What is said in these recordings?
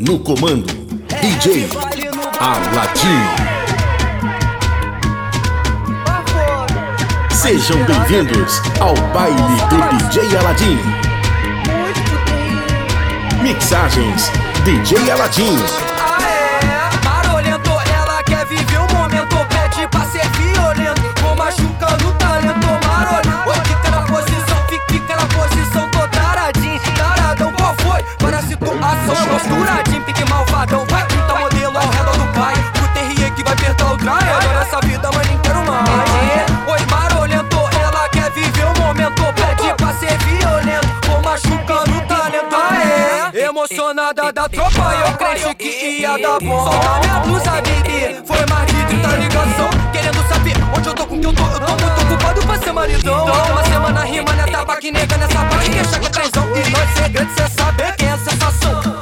no comando. DJ Aladim. Sejam bem-vindos ao baile do DJ Aladim. Mixagens DJ Aladim. Que vai apertar o dry, agora essa vida, nem quero mais. Oi, marolento, ela quer viver o momento, pede pra ser violento, vou machucando o talento, aê. Emocionada da tropa, eu crente que ia dar bom. Solta minha blusa, baby. Foi mais de 30 ligação. Querendo saber onde eu tô com quem eu tô. Eu tô muito ocupado pra ser maridão. Uma semana rima nessa baque nega nessa parte que é trenzão. E nós segredos, cê sabe quem é a sensação.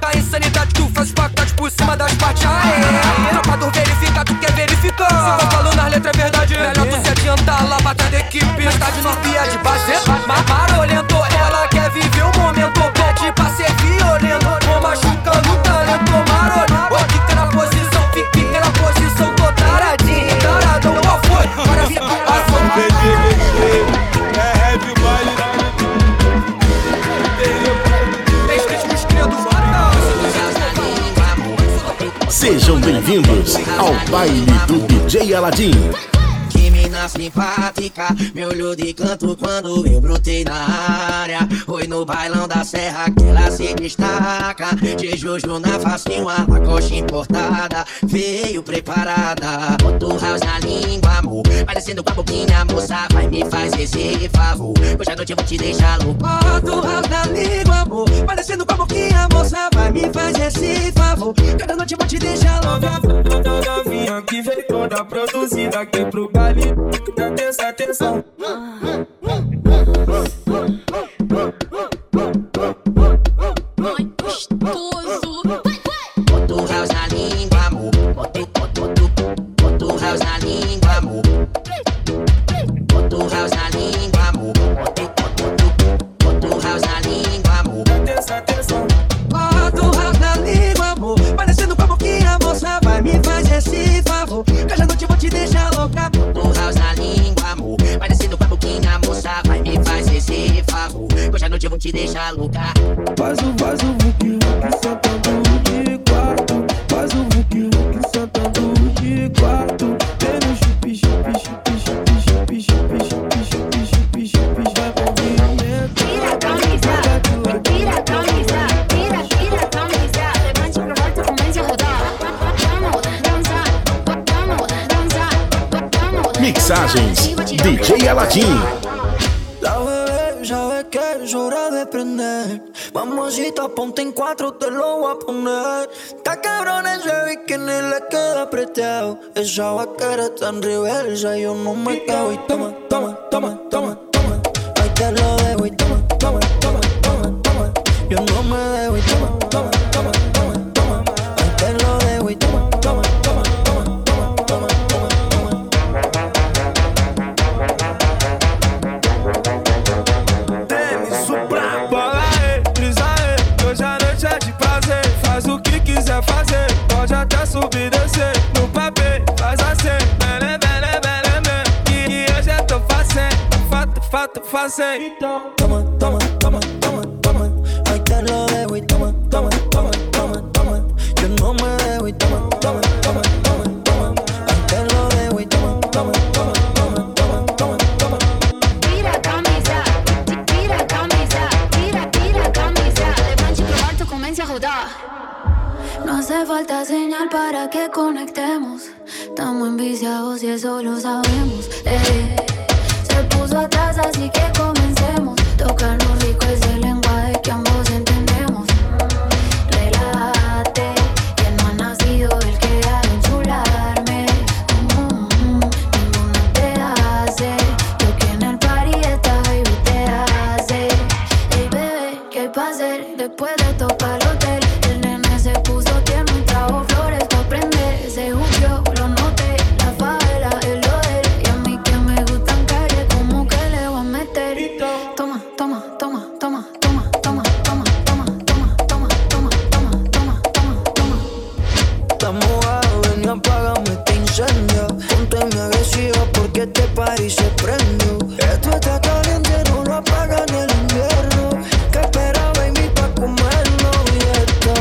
Tá insanidade, tu faz pacote por cima das partes. Aê, tropa do verificar. Se falo nas letras é verdade, melhor tu se adiantar lá trás da equipe. Tá de norte de baixo, mas baile do DJ Aladim. Simpática, me olhou de canto quando eu brotei na área. Foi no bailão da serra que ela se destaca. De Jojo na facinho, uma lacoste importada. Veio preparada, bota o house na língua, amor. Parecendo com a boquinha, moça, vai me faz esse favor. Hoje à noite eu vou te deixar louco. Bota o house na língua, amor. Parecendo com a boquinha, moça, vai me faz esse favor. Cada noite eu vou te deixar louco. novinha que veio toda produzida aqui pro baile. Presta atenção. Gostoso. Te deixar louca. Faz o, faz o vuki vuki sentando de quatro. Faz o vuki vuki sentando de quatro. Vem no chupi chupi chupi chupi chupi chupi chupi chupi chupi chupi com movimento. Tira a camisa, tira a camisa, tira, tira a camisa, levante pro alto, comece a rodar. Vamos dançar, vamos dançar, vamos. Mixagens DJ Aladim. Prender. Mamacita, ponte en cuatro, te lo voy a poner. Está cabrón ese bikini le queda apretado. Esa vaquera en reversa, yo no me quedo. Y toma, tenta subir e descer no papel, faz assim, belé, belé, belé, belé. E hoje eu tô fazendo, fato, fato, fazendo. Então, toma, toma. Falta señal para que conectemos. Estamos enviciados y eso lo sabemos. eh. Se puso atrás, así que comencemos. Tocarnos rico ese lenguaje party se prendió. Esto está caliente, no lo apagan en el invierno. Que espera, baby, pa' comerlo y esto.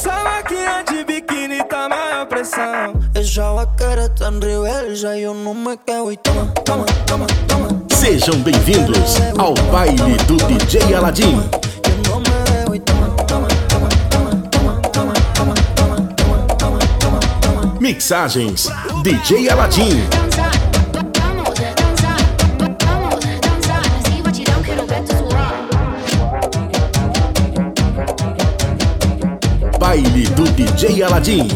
Sabe que é de biquíni tá maior pressão. Esa vaquera está en reversa, yo no me quedo y toma, toma, toma, toma. Sejam bem-vindos ao baile do DJ Aladim. Yo no me Baile do DJ Aladim.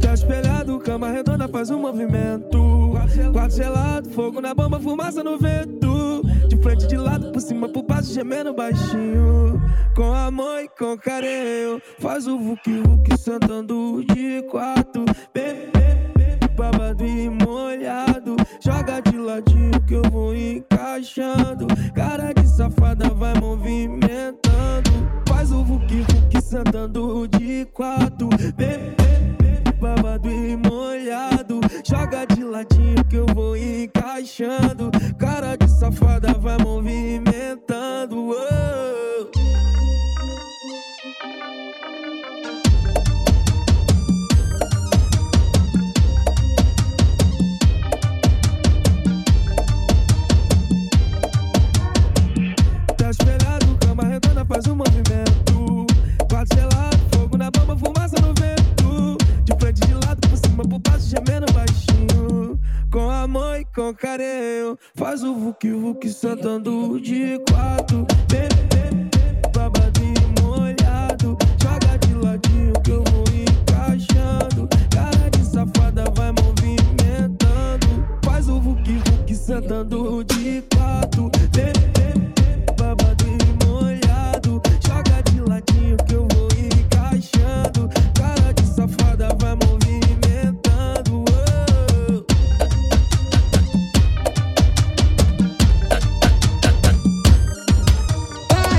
Tá espelhado, cama redonda faz um movimento. Quatro gelado, fogo na bomba, fumaça no vento. De frente, de lado, por cima, por baixo, gemendo baixinho. Com amor e com carinho. Faz o vuki vuki sentando de quatro. Bem, bem, bem, babado e molhado. Joga de ladinho que eu vou encaixando. Cara de safada vai movimentando.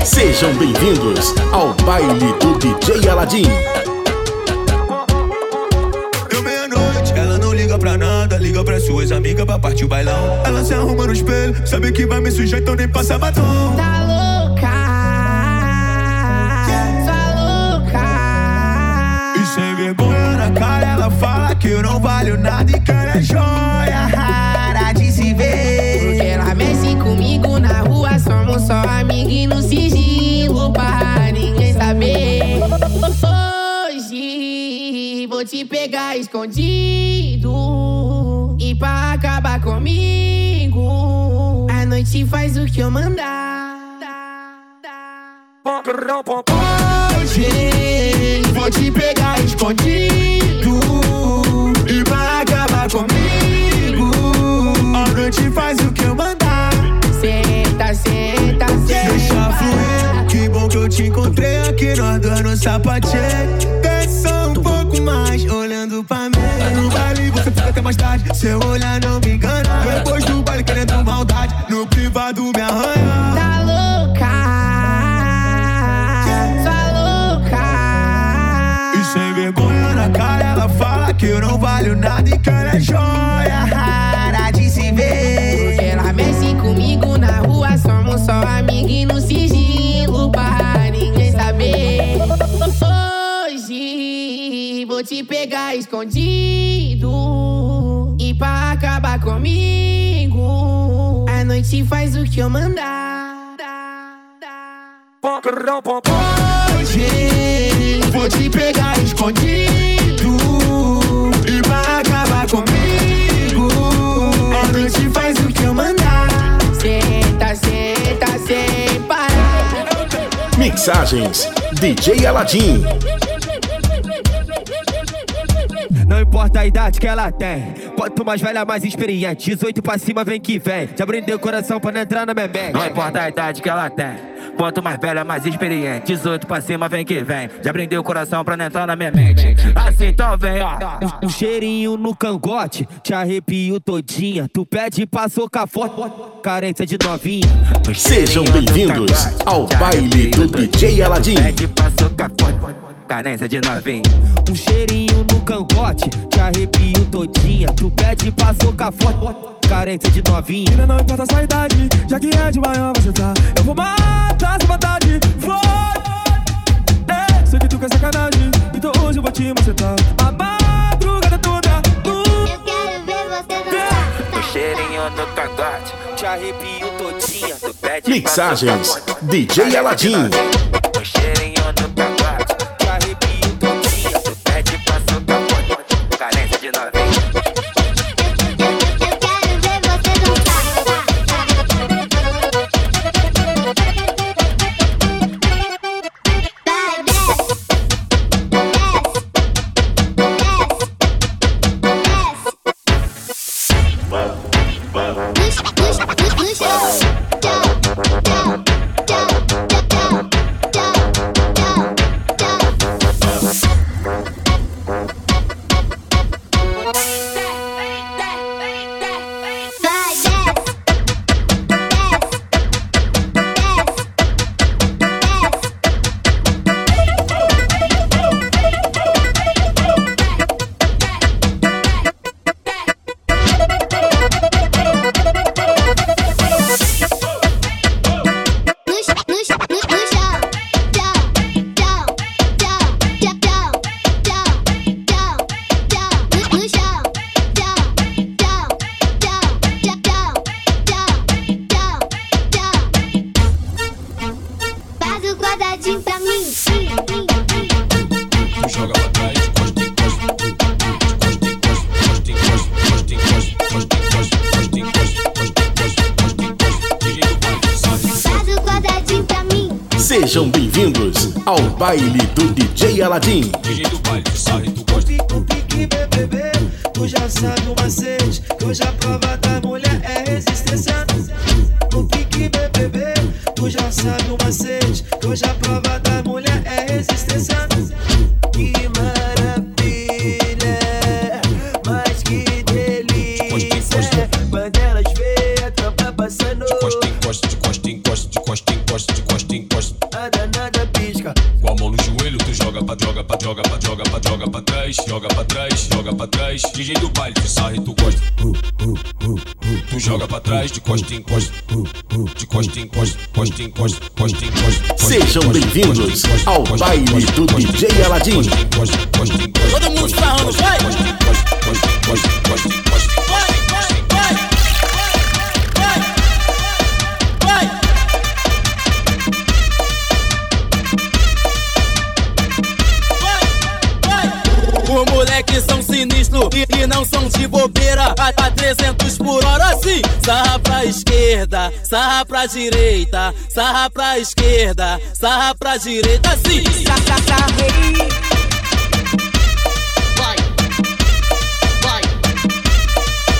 Sejam bem-vindos ao baile do DJ Aladim. Deu meia-noite, ela não liga pra nada, liga pra suas amigas pra partir o bailão. Ela se arruma no espelho, sabe que vai me sujar, então nem passa batom. Tá louca, tá louca. E sem vergonha na cara, ela fala que eu não valho nada e que ela é joia te pegar escondido e pra acabar comigo, a noite faz o que eu mandar. Hoje vou te pegar escondido e pra acabar comigo. A noite faz o que eu mandar. Senta, senta, Deixa senta. fluir, que bom que eu te encontrei aqui, nós dois no sapatinho. Pouco mais, olhando pra mim. No baile você fica até mais tarde, seu olhar não me engana. Depois do baile querendo maldade, no privado me arranha. Tá louca, escondido e pra acabar comigo, a noite faz o que eu mandar. Hoje vou te pegar escondido e pra acabar comigo. A noite faz o que eu mandar. Senta, senta, sem parar. Mixagens DJ Aladim. Não importa a idade que ela tem. Quanto mais velha, mais experiente. 18 pra cima, vem que vem. Já brindei o coração pra não entrar na minha mente. Não importa a idade que ela tem. Quanto mais velha, mais experiente. 18 pra cima, vem que vem. Já brindei o coração pra não entrar na minha mente. Assim então vem, ó. Um, um cheirinho no cangote. Te arrepio todinha. Tu pede pra socar forte. Carência de novinha. Um Sejam bem-vindos ao baile do DJ. Aladim. Pede pra socar forte. Carência de novinha. Um cheirinho no cangote. Te arrepio todinha. Tu pede pra socar forte. carência de novinha. Ainda não importa a sua idade, já que é de manhã você tá. Eu vou matar essa vontade, vai! É, sei que tu quer sacanagem, então hoje eu vou te mostrar. A madrugada toda, uh. Eu quero ver você dançar. O cheirinho no cangote, te arrepio todinha. Tu pede Mixagens DJ Aladim. O cheirinho no cangote, original. Baile do DJ Aladim. DJ do baile, sarre, tu gosta. O pique BBB, tu já sabe o macete. Que hoje a prova da mulher é resistência. O pique BBB, tu já sabe o macete. Que hoje a prova da mulher é resistência. Que maravilha, mas que delícia. Quando elas veem a tropa passando, encosta, de costa, encosta, de costa, encosta, de costa, encosta. a danada joga pra joga pra joga pra joga pra joga pra trás, joga pra trás, joga pra trás. DJ do baile, tu sarre, tu gosta. Tu joga pra trás, de costa, encosta, de costa, encosta, costa, costa, encosta. costa, Sejam encosta, bem-vindos costa, encosta, ao costa, baile do costa, DJ Aladim. costa, costa. Todo mundo sarrando, vai! E, e não são de bobeira. A, a 300 por hora, sim. Sarra pra esquerda, sarra pra direita, sarra pra esquerda, sarra pra direita, sim. Sa, sa,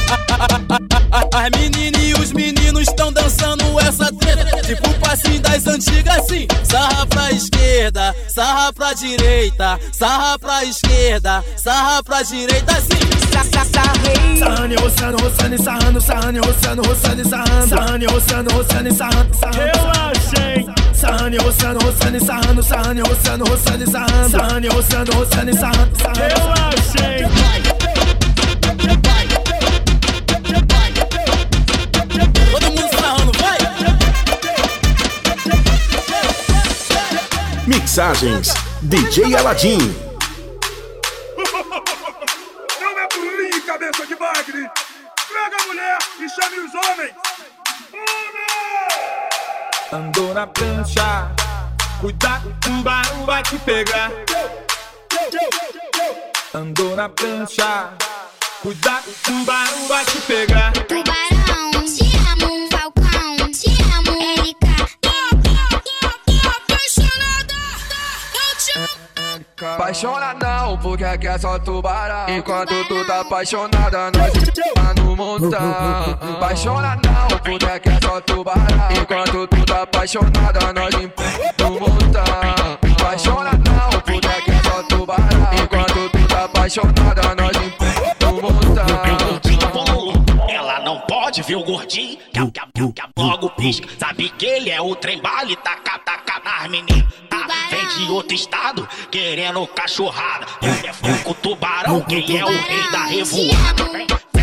As meninas e os meninos estão dançando essa treta Tipo o passinho das antigas assim Sarra pra esquerda, sarra pra direita Sarra pra esquerda, sarra pra direita assim Sa, sa, sarrei Sarrando e roçando, roçando e sarrando, e roçando, roçando e sarrando. E roçando, roçando e sarrando, sarrando. Eu achei. Sarrando e roçando, roçando e sarrando, e roçando, roçando e sarrando. E roçando, roçando e sarrando, sarrando. Eu achei. Mixagens DJ Aladim. Não é pulinho, cabeça de bagre. Traga a mulher e chame os homens. Andou na prancha, cuidado, o tubarão vai te pegar. Andou na prancha, cuidado, o tubarão vai te pegar. Tubarão, te amo, Apaixonadão, porque aqui é só tubarão. Enquanto tu tá apaixonada, nós tá no montão. Apaixonadão, porque aqui é só tubarão. Enquanto tu tá apaixonada, nós no montão. Apaixonadão, porque aqui é só tubarão. Enquanto tu tá apaixonada, nós no montão. Ela não pode ver o gordinho, que, a- que, a- que, a- logo pisca. Sabe que ele é o trem bala taca, taca nas meninas de outro estado querendo cachorrada. O tubarão, quem é o rei da revoada.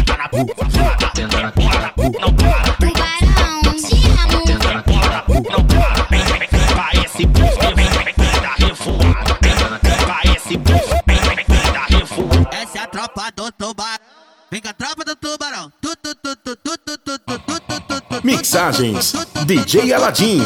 cá na bufada, cá na bora, não para. cá na bora, não para. Vem, vem, vem, cá esse buff, vem, vem, vem. Vem, cá esse buff, vem, vem, vem. Essa é a tropa do tubarão. Vem com a tropa do tubarão. Mixagens DJ Aladim.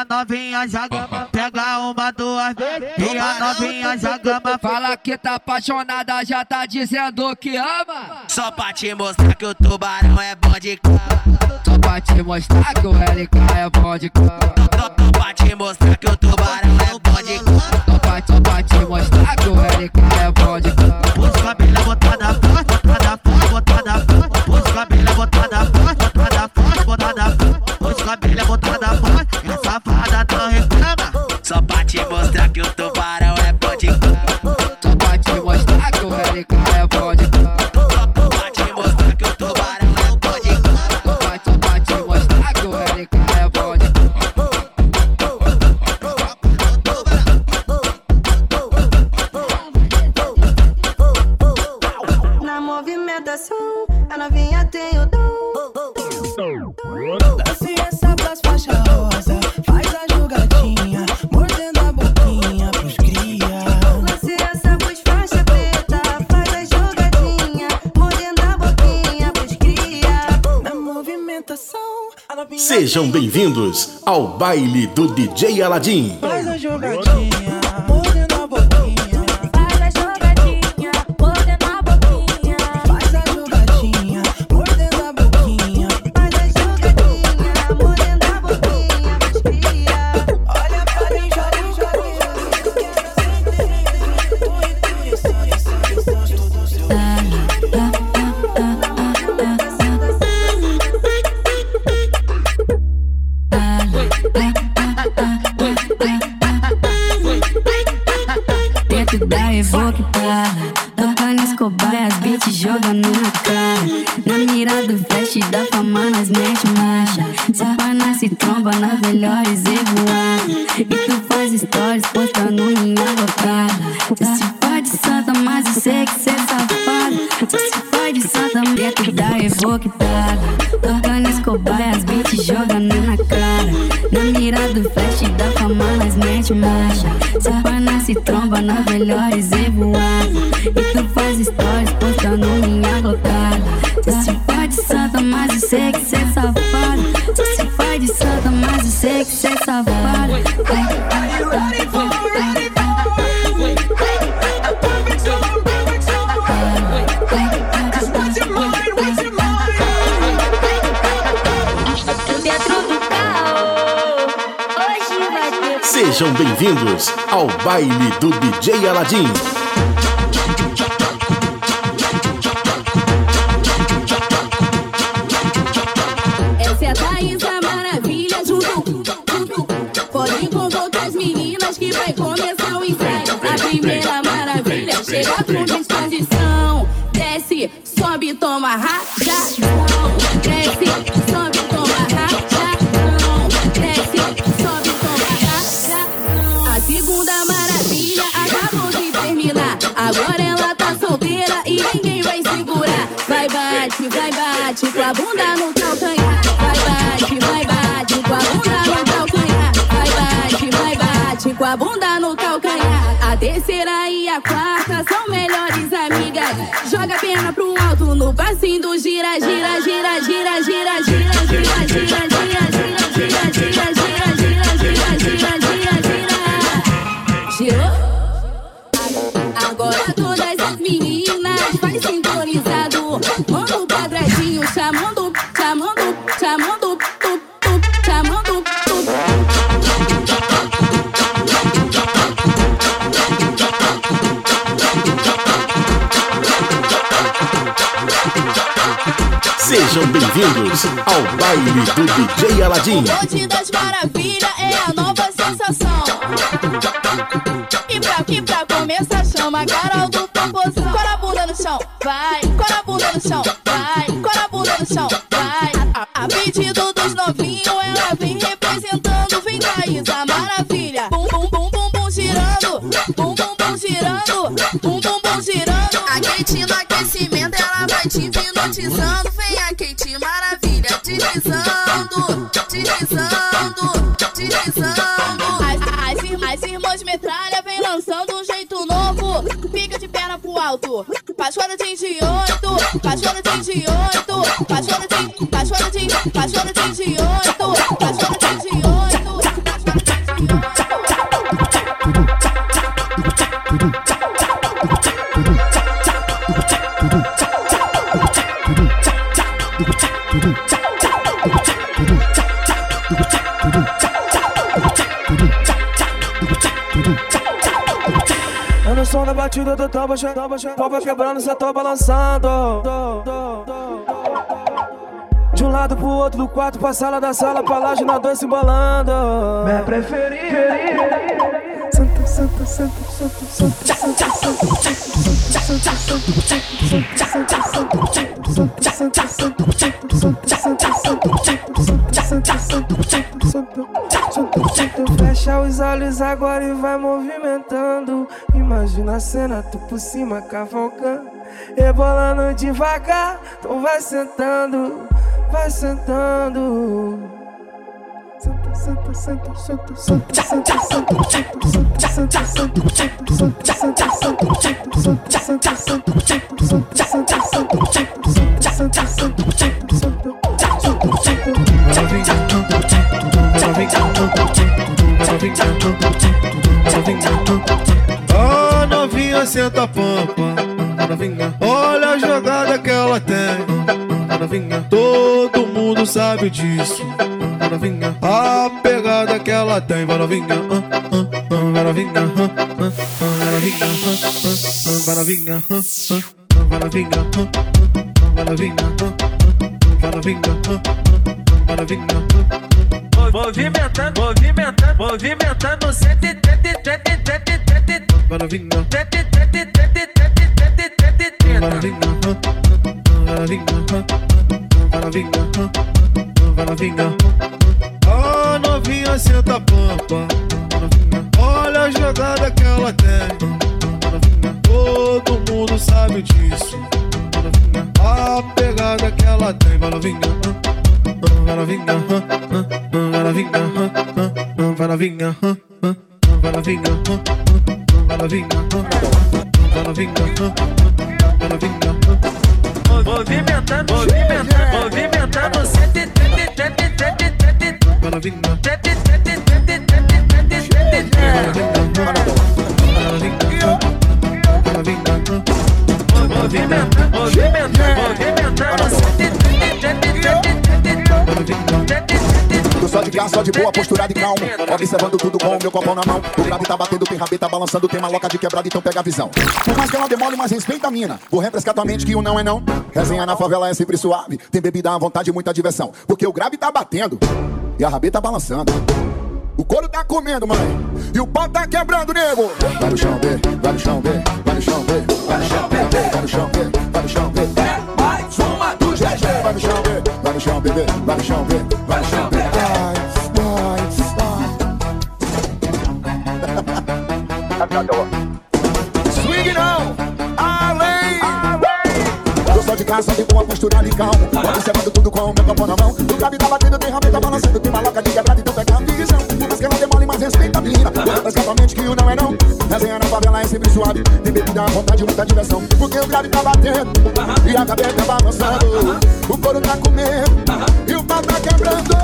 A novinha joga. Pega uma, duas vezes e a novinha joga. Fala que tá apaixonada, já tá dizendo que ama. Só pra te mostrar que o tubarão é bom de cama. Só pra te mostrar que o LK é bom de cama. Só pra te mostrar que o tubarão é bom de cama. Só pra, só pra te mostrar que o LK é bom de cama. Os cabelos botada forte, botada forte, botada forte. Os cabelos botada forte, botada forte, botada forte. Os cabelos botada mostrar que eu tô parado. Sejam bem-vindos ao baile do DJ Aladim. Da Evoque para Tocando Escobar e as beats jogando na cara. Na mira do flash da fama nós mete marcha. Se pá nasce tromba nas melhores revoadas E tu faz stories postando minha bocada. Tu se faz de santa mas eu sei que cê é safado Tu se faz de santa dentro da Evoque para Tocando Escobar e as beats jogando na cara. Na mira do flash da fama nós mete marcha Se tromba nas melhores revoadas E tu faz stories postando minha bocada Tu se faz de santa mas eu sei que cê é safado. Tu se faz de santa mas eu sei que cê é safado Sejam bem-vindos ao baile do DJ Aladim. Essa é a Thaís, a maravilha, junto, junto. Podem convocar as meninas que vai começar o ensaio. A primeira maravilha chega com disposição. Desce, sobe, toma rajadão. Desce, sobe, a quarta são melhores amigas. Joga a perna pro alto no passinho do gira, gira, gira, gira, gira, gira, gira, gira. gira. Ao baile do DJ Aladim. Bonde das maravilhas é a nova sensação. E pra, e pra começar, chama a Carol do Popozão. Cora a bunda no chão, vai. Cora a bunda no chão, vai. Cora a bunda no chão, vai. A, a pedido dos novinhos, ela vem representando. Vem Thaís, a maravilha. Bum, bum, bum, bum, bum, girando. Bum, bum, bum, girando. Bum, bum, bum, girando. A Kate no aquecimento, ela vai te hipnotizando. Vem a Kate deslizando, deslizando. As, as, as irmãs metralha vem lançando um jeito novo. Fica de perna pro alto. Paixona de 28, paixona de 28, paixona de, paixona de, paixona de 28, paixona de 28. Batida do toba, toba, quebrando, cê tô balançando. De um lado pro outro do quarto, pra sala da sala, pra laje na dança embolando. Minha preferida. Santa, santa, santa, santa, santa, santa, santa, Fecha os olhos agora e vai movimentando. Imagina a cena, tu por cima cavalcando. Rebolando devagar, então vai sentando, vai sentando. Senta, senta, senta, senta, senta, senta, senta, senta, senta, senta, senta, senta, senta, Ó oh, novinha, senta a pampa. Olha a jogada que ela tem. Todo mundo sabe disso. A pegada que ela tem, vai novinha. Vai novinha. Vai novinha. Vai novinha. Vai novinha. Vai novinha. Vai novinha movimentando, movimentando, movimentando, 130, 130, 130, 130, 130, 130, having a huh. Meu copão na mão. O grave tá batendo, tem rabeta balançando, tem maloca de quebrada, então pega a visão. Por mais que ela demore, mas respeita a mina. Vou refrescar tua mente que o não é não. Resenha na favela é sempre suave. Tem bebida à vontade e muita diversão. Porque o grave tá batendo e a rabeta balançando. O couro tá comendo, mãe. E o pau tá quebrando, nego. Vai no chão, vê, vai no chão, vê, vai no chão, vê, vai no chão, vê, vai no chão, vê, vai no chão, vê. É mais uma do GG. Vai no chão, vê, vai no chão, bebê, vai no chão, vê, Meu copo na mão. O grave tá batendo, tem rabeta balançando, tem maloca de quebrada, então pega a visão. Mas que ela demole, mas respeita a mina. Escapamente que o não é não. Resenha na favela é sempre suave. Tem bebida à vontade, muita diversão. Porque o grave tá batendo e a cabeça balançando. O couro tá comendo e o pau tá quebrando.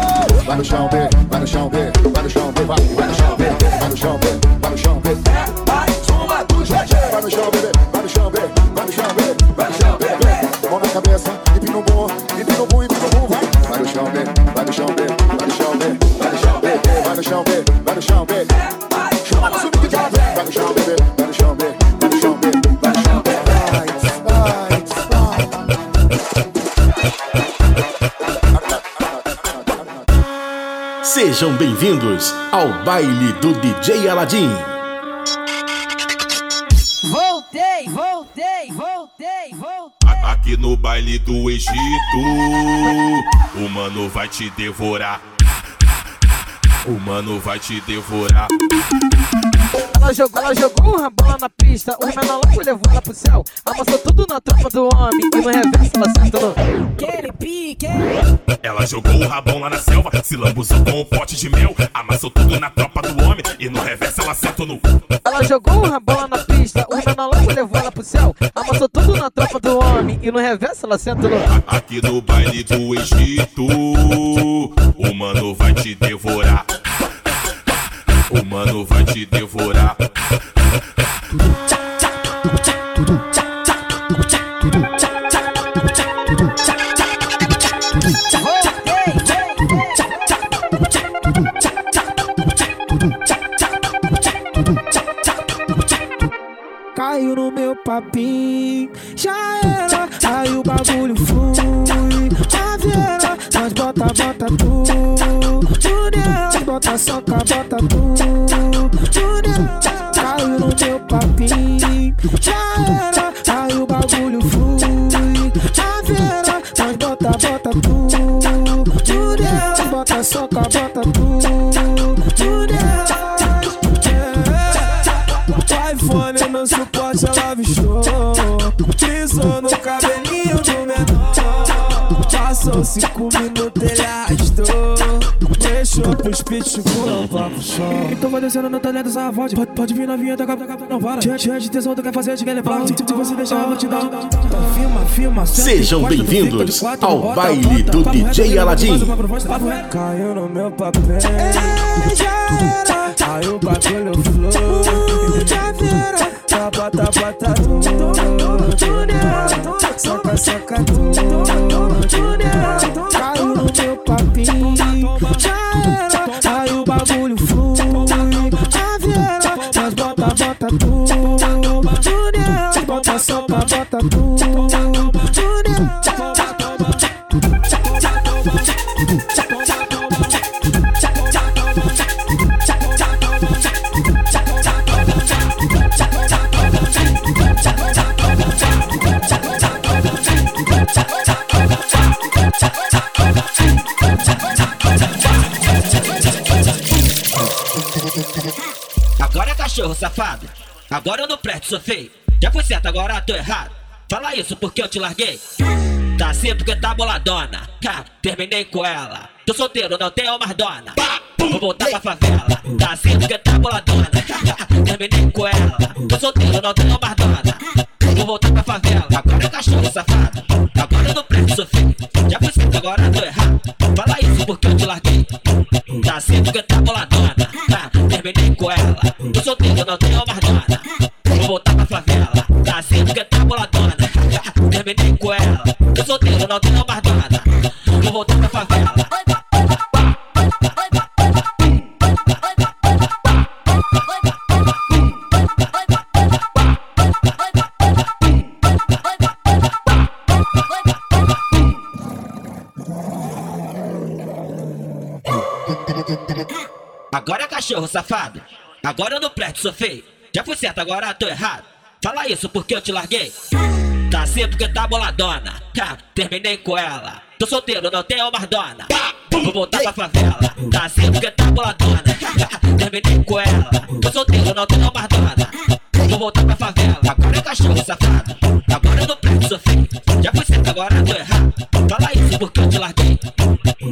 Vai no chão, vê, vai no chão, vê, vai no chão, vê, vai, vai no chão, vê, vai no chão, vê, vai no chão, vê. Mais uma do GG. Vai no chão, bebê, Sejam bem-vindos ao baile do DJ Aladim. Voltei, voltei, voltei, voltei. Aqui no baile do Egito, o mano vai te devorar. O mano vai te devorar. Ela jogou, ela jogou uma bola na pista. O menor logo levou ela pro céu. Amassou tudo na tropa do homem. E no reverso ela no. Aquele pique. Ela jogou o rabão lá na selva, se lambuzou com um pote de mel, amassou tudo na tropa do homem e no reverso ela sentou no. Ela jogou uma bola na pista. O menor logo levou ela pro céu. Amassou tudo na tropa do homem. E no reverso ela senta no. Aqui no baile do Egito, o mano vai te devorar. O mano vai te devorar. Caiu no meu papinho, já era, aí o bagulho flui. Caveira, nós bota, bota tudo. Tudo nela, bota soca, bota tudo. Tudo nela, caiu no meu papinho, já era, Passou cinco minutos ele arrastou Deixou pros pitbull lá pro chão Então vai descendo no talento dessa voz pode, pode vir novinha, toca, toca, não para Cheia, de tesão, tu quer fazer, te quer levar Se, você deixar eu vou te dar Filma, filma, senta, Sejam bem-vindos ao baile do DJ Aladim. Caiu no meu papel Aí o bagulho flui Tá bota, bota tudo Soca, soca tudo Caiu bota, bota tudo Bota sopa, bota tudo Agora é cachorro safado. Agora eu não presto, sou feio. Já foi certo, agora tô errado. Fala isso porque eu te larguei. Tá assim porque tá boladona. Ha, terminei com ela. Tô solteiro, não tenho mais dona. Vou voltar pra favela. Tá assim porque tá boladona. Ha, terminei com ela. Tô solteiro, não tenho mais dona. Vou voltar pra favela. Agora é cachorro safado. Agora eu não presto, sou feio. Já foi certo, agora tô errado. Fala isso porque eu te larguei. Tá assim porque tá boladona. Ha, terminei com ela. Tô solteiro, não tenho mais dona. Porque tá boladona. Terminei com ela. Solteiro, não tenho mais dona. Vou voltar pra favela. Agora é cachorro safado. Agora eu não presto, sou feio. Já fui certo, agora tô errado. Fala isso porque eu te larguei. Tá assim porque tá boladona. Ha, terminei com ela. Tô solteiro, não tenho mais dona. Vou voltar pra favela. Tá assim porque tá boladona. Ha, terminei com ela. Tô solteiro, não tenho mais dona. Vou voltar pra favela. Agora é cachorro safado. Agora eu não presto, sou feio. Já fui certo, agora tô errado. Fala isso porque eu te larguei.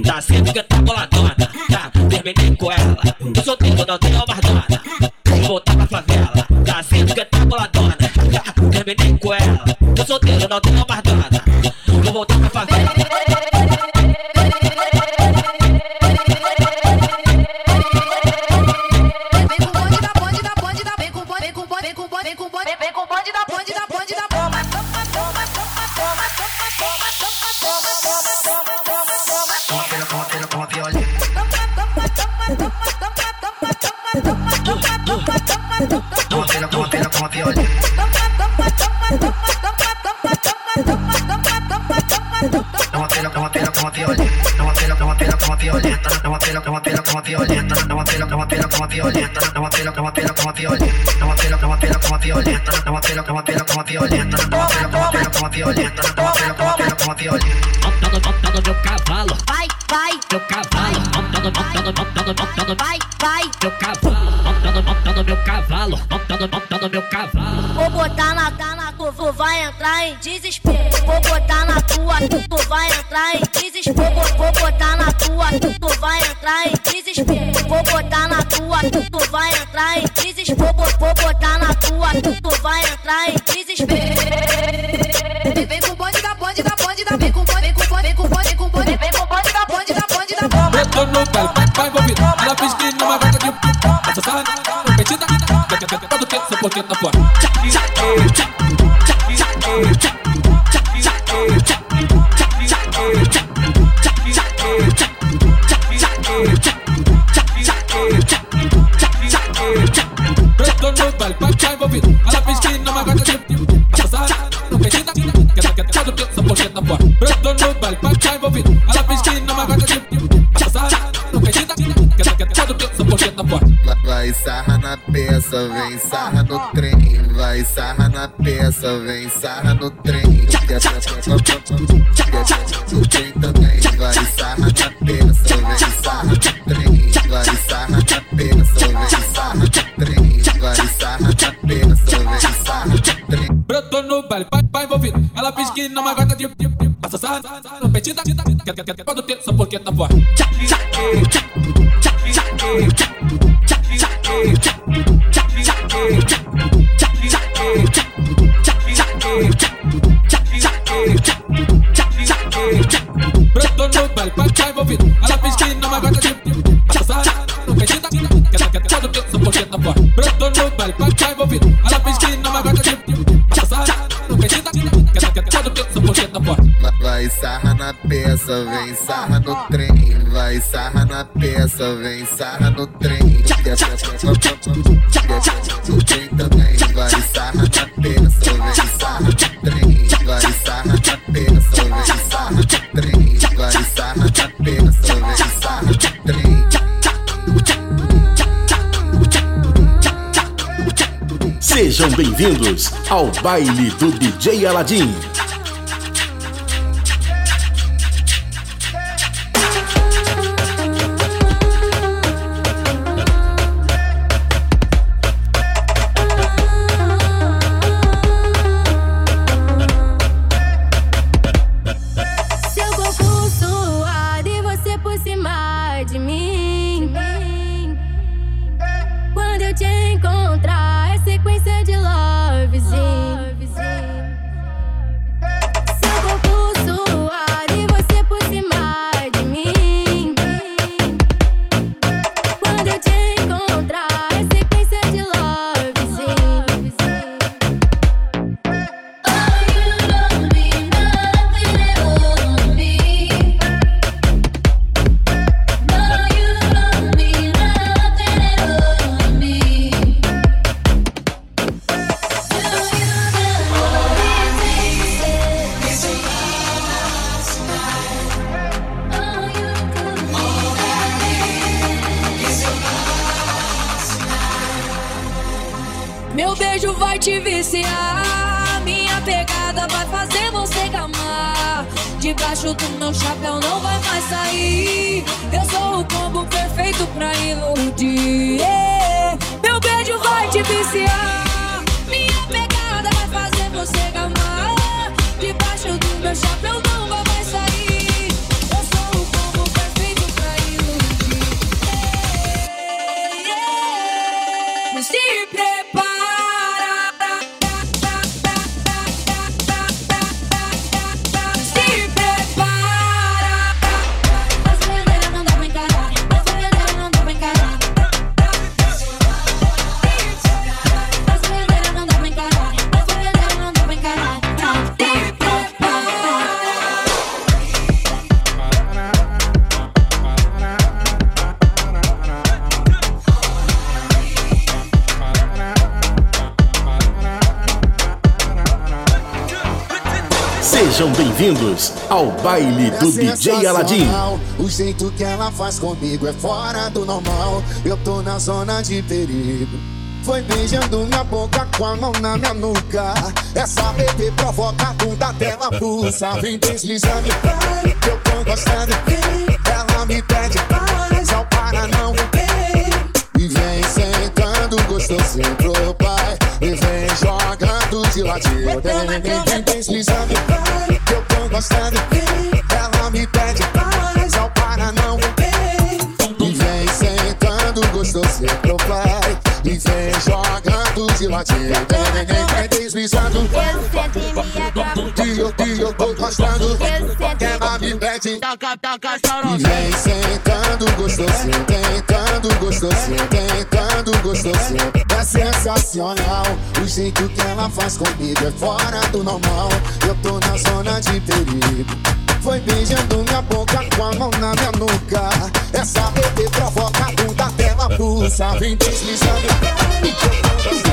Tá assim porque tá boladona. Ha, terminei com ela. Tô solteiro, não tenho mais dona. Vou voltar pra favela. Tá assim porque tá boladona. Terminei com ela. Tô solteiro, não tenho mais violenta, violenta, violenta, violenta, violenta, violenta. Meu cavalo, Vai, vai, meu cavalo, montando, montando, montando, montando, vai, vai. meu meu cavalo, montando, montando meu cavalo. Vou botar na na tu, tu vai entrar em desespero. Vou botar na tua, tu, tu vai entrar em desespero. Vou, vou botar na tua, tu, tu vai entrar em desespero. Vou botar na tua, tu, tu vai entrar em desespero. Vou, botar na tua, tu, tu vai entrar em desespero. Vem com o bonde da bonde da bonde da vem com o bonde, vem com o bonde, vem com o bonde, vem com o bonde, vem com o bonde da bonde da bonde da bonde. Eu tô no baile, vai, vai envolvido. Ela fez que numa gata de Essa sala, competida, todo tempo, só porque tá fora. Tá fora. Eu tô no baile, vai, vai envolvido. Ela fez que numa gata de competida, todo tempo, só porque tá fora. Vai sarra na peça, vem sarra no trem. Vai sarra na peça, vem sarra no trem. No trem também. Vai sarra na peça, vem sarra no trem. Vai sarra na peça, vem sarra no trem. Vai sarra na peça, tô no baile, vai, vai envolvido. Ela fez que numa gata de Passa sarra, competida, todo tempo, só porque tá. Eu tô no baile, vai, vai envolvido. Ela fez que numa gata de Passa sarra, competida, todo tempo, só porque tá. Eu tô no baile, vai, vai na peça, vem sarra no trem. Vai sarra na peça, vem sarra no trem. No trem também. Vai sarra na peça, vem sarra no trem. Vai sarra na peça, vem sarra no trem. Vai sarra na peça, vem sarra no trem. Sejam bem-vindos ao baile do DJ Aladim. Beijo vai te viciar. Minha pegada vai fazer você gamar. Debaixo do meu chapéu não vai mais sair. Eu sou o combo perfeito pra iludir. Meu beijo vai te viciar. Ao baile do DJ Aladim. O jeito que ela faz comigo é fora do normal. Eu tô na zona de perigo. Foi beijando minha boca com a mão na minha nuca. Essa bebê provoca a bunda dela pulsa. Vem deslizando, vai, que eu tô gostando. Ela me pede, mas ao para não. E vem sentando gostosinho pro pai. E vem jogando de ladinho. Vem, vem, vem, vem deslizando, vai, gostando. Ela me pede, mas ao para não. E vem sentando gostosinho pro pai. E vem jogando de ladinho. Vem, deslizando. Eu, que eu tô gostando. Ela me pede. E vem sentando gostosinho, tentando gostosinho. É sensacional o jeito que ela faz comigo é fora do normal. Eu tô na zona de perigo. Foi beijando minha boca com a mão na minha nuca. Essa bebê provoca a bunda dela pulsa. Vem deslizando.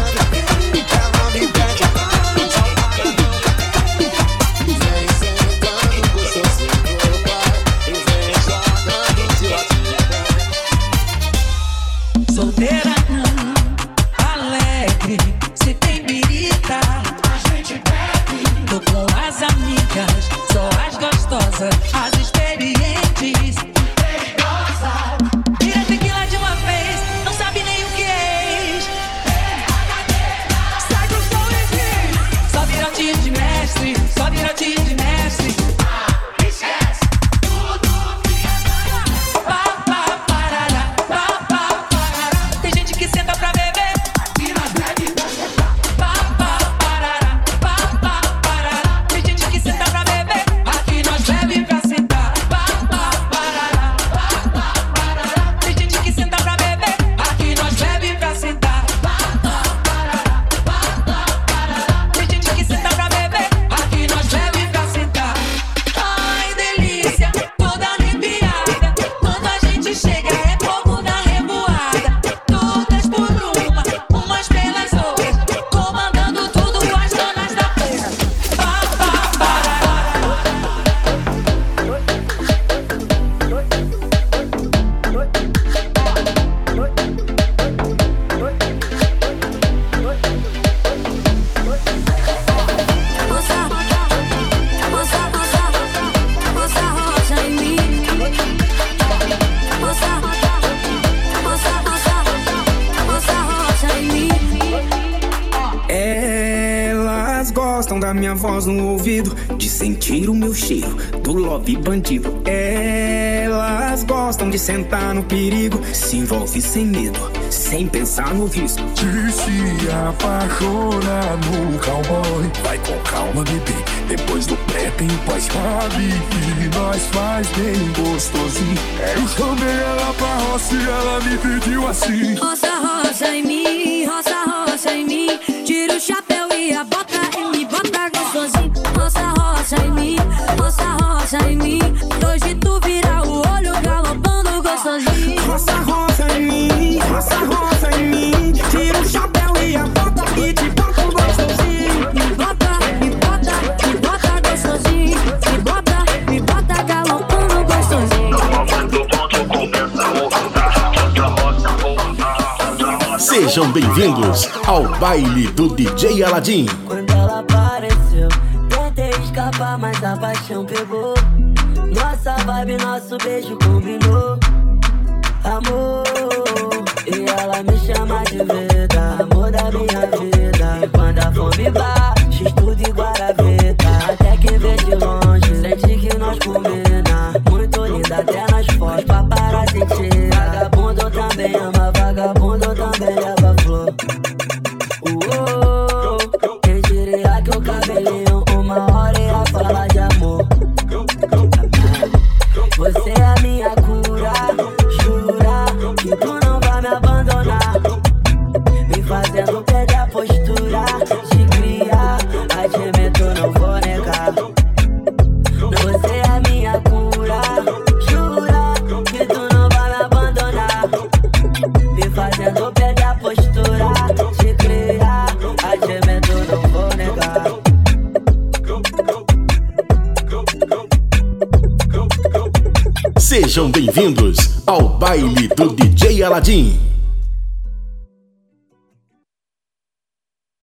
Da minha voz no ouvido, de sentir o meu cheiro, do love bandido. Elas gostam de sentar no perigo, se envolve sem medo, sem pensar no risco. De se apaixonar no cowboy Vai com calma, bebê Depois do pré tem o pós-cabe E nós faz bem gostosinho Eu chamei ela pra roça e ela me pediu assim Roça, roça em mim, roça, roça em mim. Tira o chapéu e a bota e me bota gostosinho. Roça, roça em mim, roça, roça em mim. Hoje tu vira o olho galopando gostosinho. Roça, roça em mim, roça, roça em mim. Tira o chapéu e a bota e te bota gostosinho. Me bota, me bota, me bota gostosinho. Me bota, me bota galopando gostosinho. Sejam bem-vindos ao baile do DJ Aladim. Ela apareceu, tentei escapar, mas a paixão pegou. Nossa vibe, nosso beijo combinou. Amor, e ela me chama de vida, amor da minha vida. E quando a fome bate, Aladim.